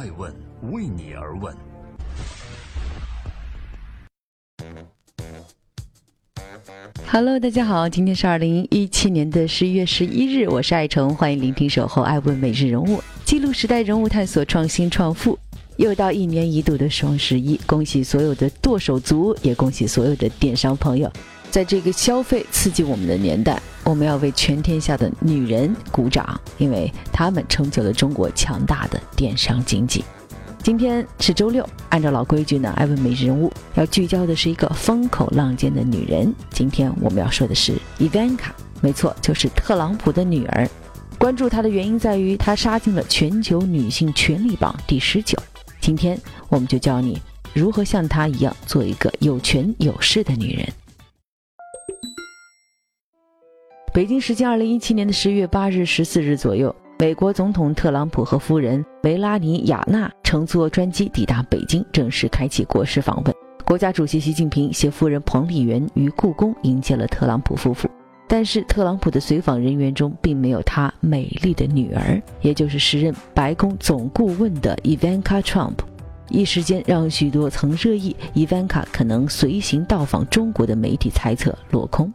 爱问为你而问。Hello，大家好，今天是二零一七年的十一月十一日，我是爱成，欢迎聆听守候爱问每日人物，记录时代人物，探索创新创富。又到一年一度的双十一，恭喜所有的剁手族，也恭喜所有的电商朋友。在这个消费刺激我们的年代，我们要为全天下的女人鼓掌，因为她们成就了中国强大的电商经济。今天是周六，按照老规矩呢，艾问每日人物要聚焦的是一个风口浪尖的女人。今天我们要说的是伊万卡，没错，就是特朗普的女儿。关注她的原因在于她杀进了全球女性权力榜第十九。今天我们就教你如何像她一样做一个有权有势的女人。北京时间二零一七年的十月八日、十四日左右，美国总统特朗普和夫人梅拉尼亚娜乘坐专机抵达北京，正式开启国事访问。国家主席习近平携夫人彭丽媛于故宫迎接了特朗普夫妇。但是，特朗普的随访人员中并没有他美丽的女儿，也就是时任白宫总顾问的 Ivanka Trump。一时间，让许多曾热议伊万卡可能随行到访中国的媒体猜测落空。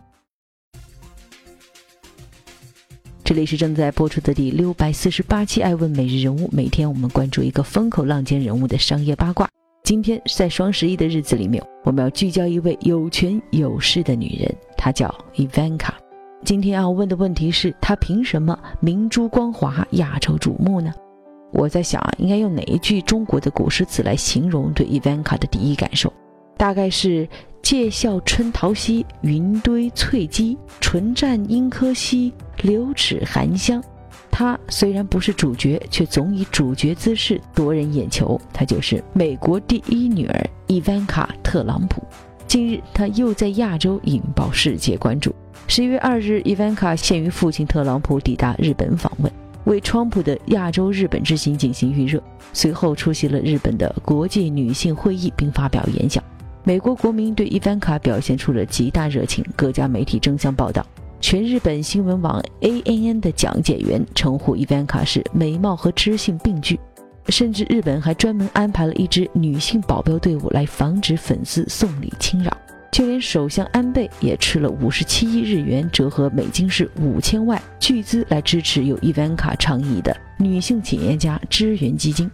这里是正在播出的第六百四十八期《爱问每日人物》，每天我们关注一个风口浪尖人物的商业八卦。今天在双十一的日子里面，我们要聚焦一位有权有势的女人，她叫伊万卡。今天要问的问题是：她凭什么明珠光华、亚洲瞩目呢？我在想啊，应该用哪一句中国的古诗词来形容对伊万卡的第一感受？大概是。借笑春桃溪，云堆翠积，唇绽樱柯稀，柳齿含香。她虽然不是主角，却总以主角姿势夺人眼球。她就是美国第一女儿伊万卡·特朗普。近日，她又在亚洲引爆世界关注。十一月二日，伊万卡献于父亲特朗普抵达日本访问，为川普的亚洲日本之行进行预热。随后出席了日本的国际女性会议，并发表演讲。美国国民对伊万卡表现出了极大热情，各家媒体争相报道。全日本新闻网 ANN 的讲解员称呼伊万卡是美貌和知性并具，甚至日本还专门安排了一支女性保镖队伍来防止粉丝送礼侵扰。就连首相安倍也吃了五十七亿日元（折合美金是五千万）巨资来支持由伊万卡倡议的女性企业家支援基金。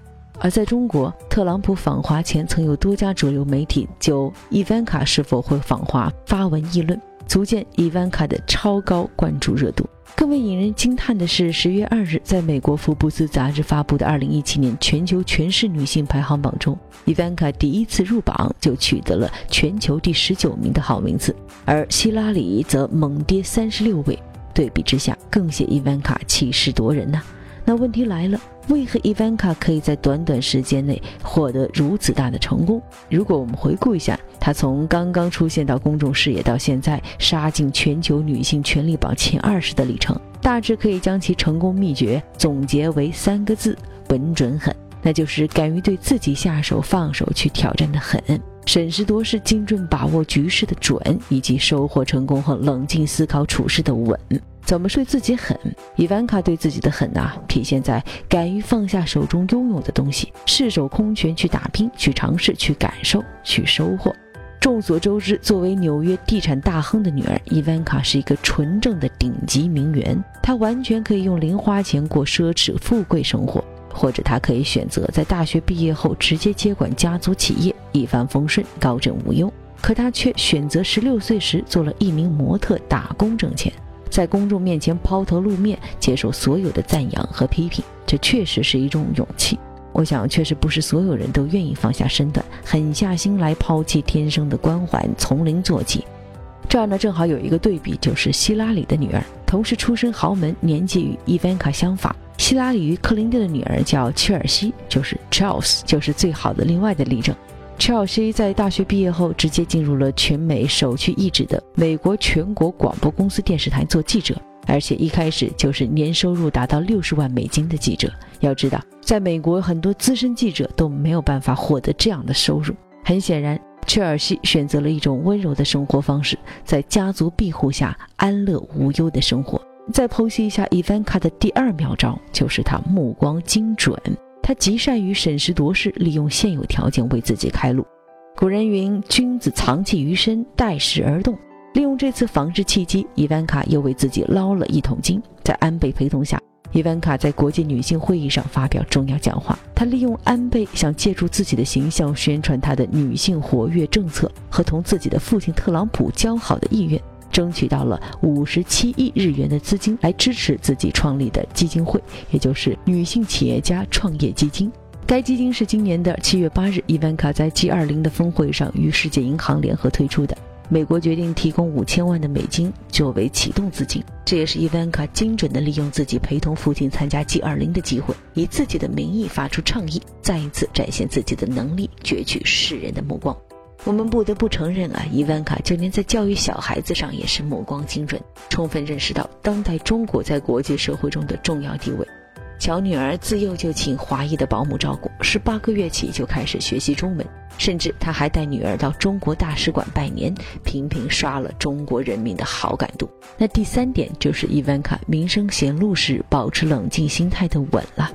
而在中国，特朗普访华前，曾有多家主流媒体就伊万卡是否会访华发文议论，足见伊万卡的超高关注热度。更为引人惊叹的是，十月二日，在美国福布斯杂志发布的二零一七年全球全势女性排行榜中，伊万卡第一次入榜就取得了全球第十九名的好名次，而希拉里则猛跌三十六位。对比之下，更显伊万卡气势夺人呐。那问题来了。为何伊万卡可以在短短时间内获得如此大的成功？如果我们回顾一下，她从刚刚出现到公众视野到现在杀进全球女性权力榜前二十的历程，大致可以将其成功秘诀总结为三个字：稳准狠。那就是敢于对自己下手、放手去挑战的狠，审时度势、精准把握局势的准，以及收获成功后冷静思考处事的稳。怎么说自己狠？伊万卡对自己的狠呐，体现在敢于放下手中拥有的东西，赤手空拳去打拼、去尝试、去感受、去收获。众所周知，作为纽约地产大亨的女儿，伊万卡是一个纯正的顶级名媛。她完全可以用零花钱过奢侈富贵生活，或者她可以选择在大学毕业后直接接管家族企业，一帆风顺、高枕无忧。可她却选择十六岁时做了一名模特，打工挣钱。在公众面前抛头露面，接受所有的赞扬和批评，这确实是一种勇气。我想，确实不是所有人都愿意放下身段，狠下心来抛弃天生的光环，从零做起。这儿呢，正好有一个对比，就是希拉里的女儿，同时出身豪门，年纪与伊万卡相仿。希拉里与克林顿的女儿叫切尔西，就是 Charles，就是最好的另外的例证。切尔西在大学毕业后，直接进入了全美首屈一指的美国全国广播公司电视台做记者，而且一开始就是年收入达到六十万美金的记者。要知道，在美国很多资深记者都没有办法获得这样的收入。很显然，切尔西选择了一种温柔的生活方式，在家族庇护下安乐无忧的生活。再剖析一下伊凡卡的第二妙招，就是他目光精准。他极善于审时度势，利用现有条件为自己开路。古人云：“君子藏器于身，待时而动。”利用这次访日契机，伊万卡又为自己捞了一桶金。在安倍陪同下，伊万卡在国际女性会议上发表重要讲话。她利用安倍想借助自己的形象宣传她的女性活跃政策和同自己的父亲特朗普交好的意愿，争取到了五十七亿日元的资金来支持自己创立的基金会，也就是女性企业家创业基金。该基金是今年的七月八日，伊万卡在 G20 的峰会上与世界银行联合推出的。美国决定提供五千万的美金作为启动资金，这也是伊万卡精准地利用自己陪同父亲参加 G20 的机会，以自己的名义发出倡议，再一次展现自己的能力，攫取世人的目光。我们不得不承认啊，伊万卡就连在教育小孩子上也是目光精准，充分认识到当代中国在国际社会中的重要地位。小女儿自幼就请华裔的保姆照顾，十八个月起就开始学习中文，甚至她还带女儿到中国大使馆拜年，频频刷了中国人民的好感度。那第三点就是伊万卡名声显露时保持冷静心态的稳了。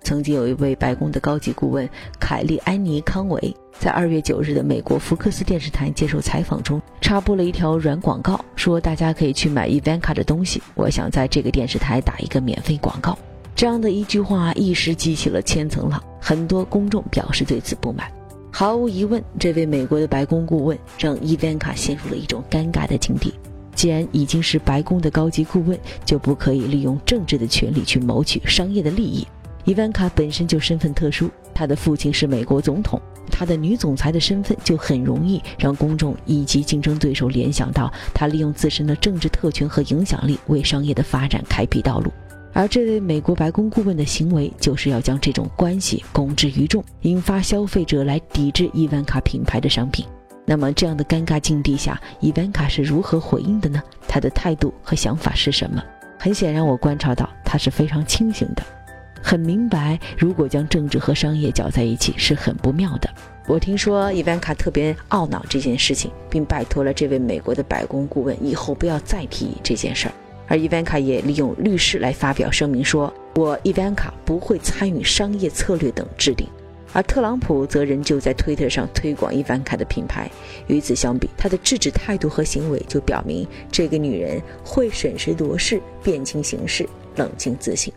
曾经有一位白宫的高级顾问凯利安妮康维，在二月九日的美国福克斯电视台接受采访中，插播了一条软广告，说大家可以去买伊万卡的东西。我想在这个电视台打一个免费广告。这样的一句话一时激起了千层浪，很多公众表示对此不满。毫无疑问，这位美国的白宫顾问让伊万卡陷入了一种尴尬的境地。既然已经是白宫的高级顾问，就不可以利用政治的权利去谋取商业的利益。伊万卡本身就身份特殊，她的父亲是美国总统，她的女总裁的身份就很容易让公众以及竞争对手联想到她利用自身的政治特权和影响力为商业的发展开辟道路。而这位美国白宫顾问的行为，就是要将这种关系公之于众，引发消费者来抵制伊万卡品牌的商品。那么，这样的尴尬境地下，伊万卡是如何回应的呢？他的态度和想法是什么？很显然，我观察到他是非常清醒的，很明白，如果将政治和商业搅在一起是很不妙的。我听说伊万卡特别懊恼这件事情，并拜托了这位美国的白宫顾问以后不要再提这件事儿。而伊万卡也利用律师来发表声明说：“我伊万卡不会参与商业策略等制定。”而特朗普则仍旧在推特上推广伊万卡的品牌。与此相比，他的制止态度和行为就表明这个女人会审时度势、辨清形势、冷静自信。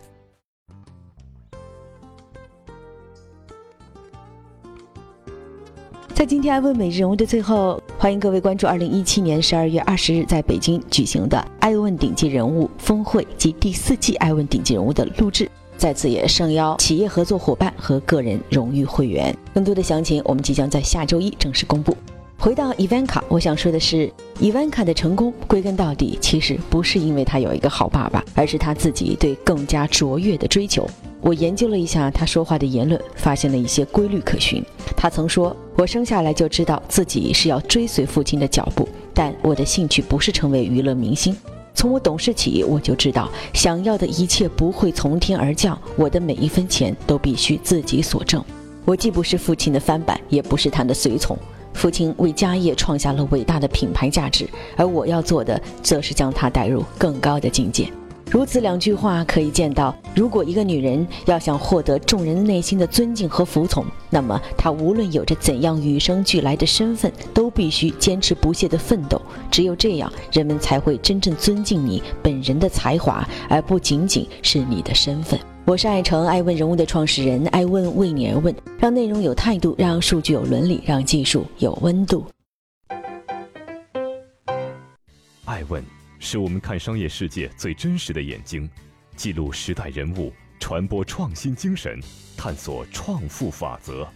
在今天爱问每日人物的最后，欢迎各位关注二零一七年十二月二十日在北京举行的爱问顶级人物峰会及第四季爱问顶级人物的录制。在此也盛邀企业合作伙伴和个人荣誉会员。更多的详情，我们即将在下周一正式公布。回到伊万卡，我想说的是，伊万卡的成功归根到底其实不是因为他有一个好爸爸，而是他自己对更加卓越的追求。我研究了一下他说话的言论，发现了一些规律可循。他曾说：“我生下来就知道自己是要追随父亲的脚步，但我的兴趣不是成为娱乐明星。从我懂事起，我就知道想要的一切不会从天而降，我的每一分钱都必须自己所挣。我既不是父亲的翻版，也不是他的随从。父亲为家业创下了伟大的品牌价值，而我要做的，则是将他带入更高的境界。”如此两句话可以见到，如果一个女人要想获得众人内心的尊敬和服从，那么她无论有着怎样与生俱来的身份，都必须坚持不懈的奋斗。只有这样，人们才会真正尊敬你本人的才华，而不仅仅是你的身份。我是爱成爱问人物的创始人，爱问为你而问，让内容有态度，让数据有伦理，让技术有温度。爱问。是我们看商业世界最真实的眼睛，记录时代人物，传播创新精神，探索创富法则。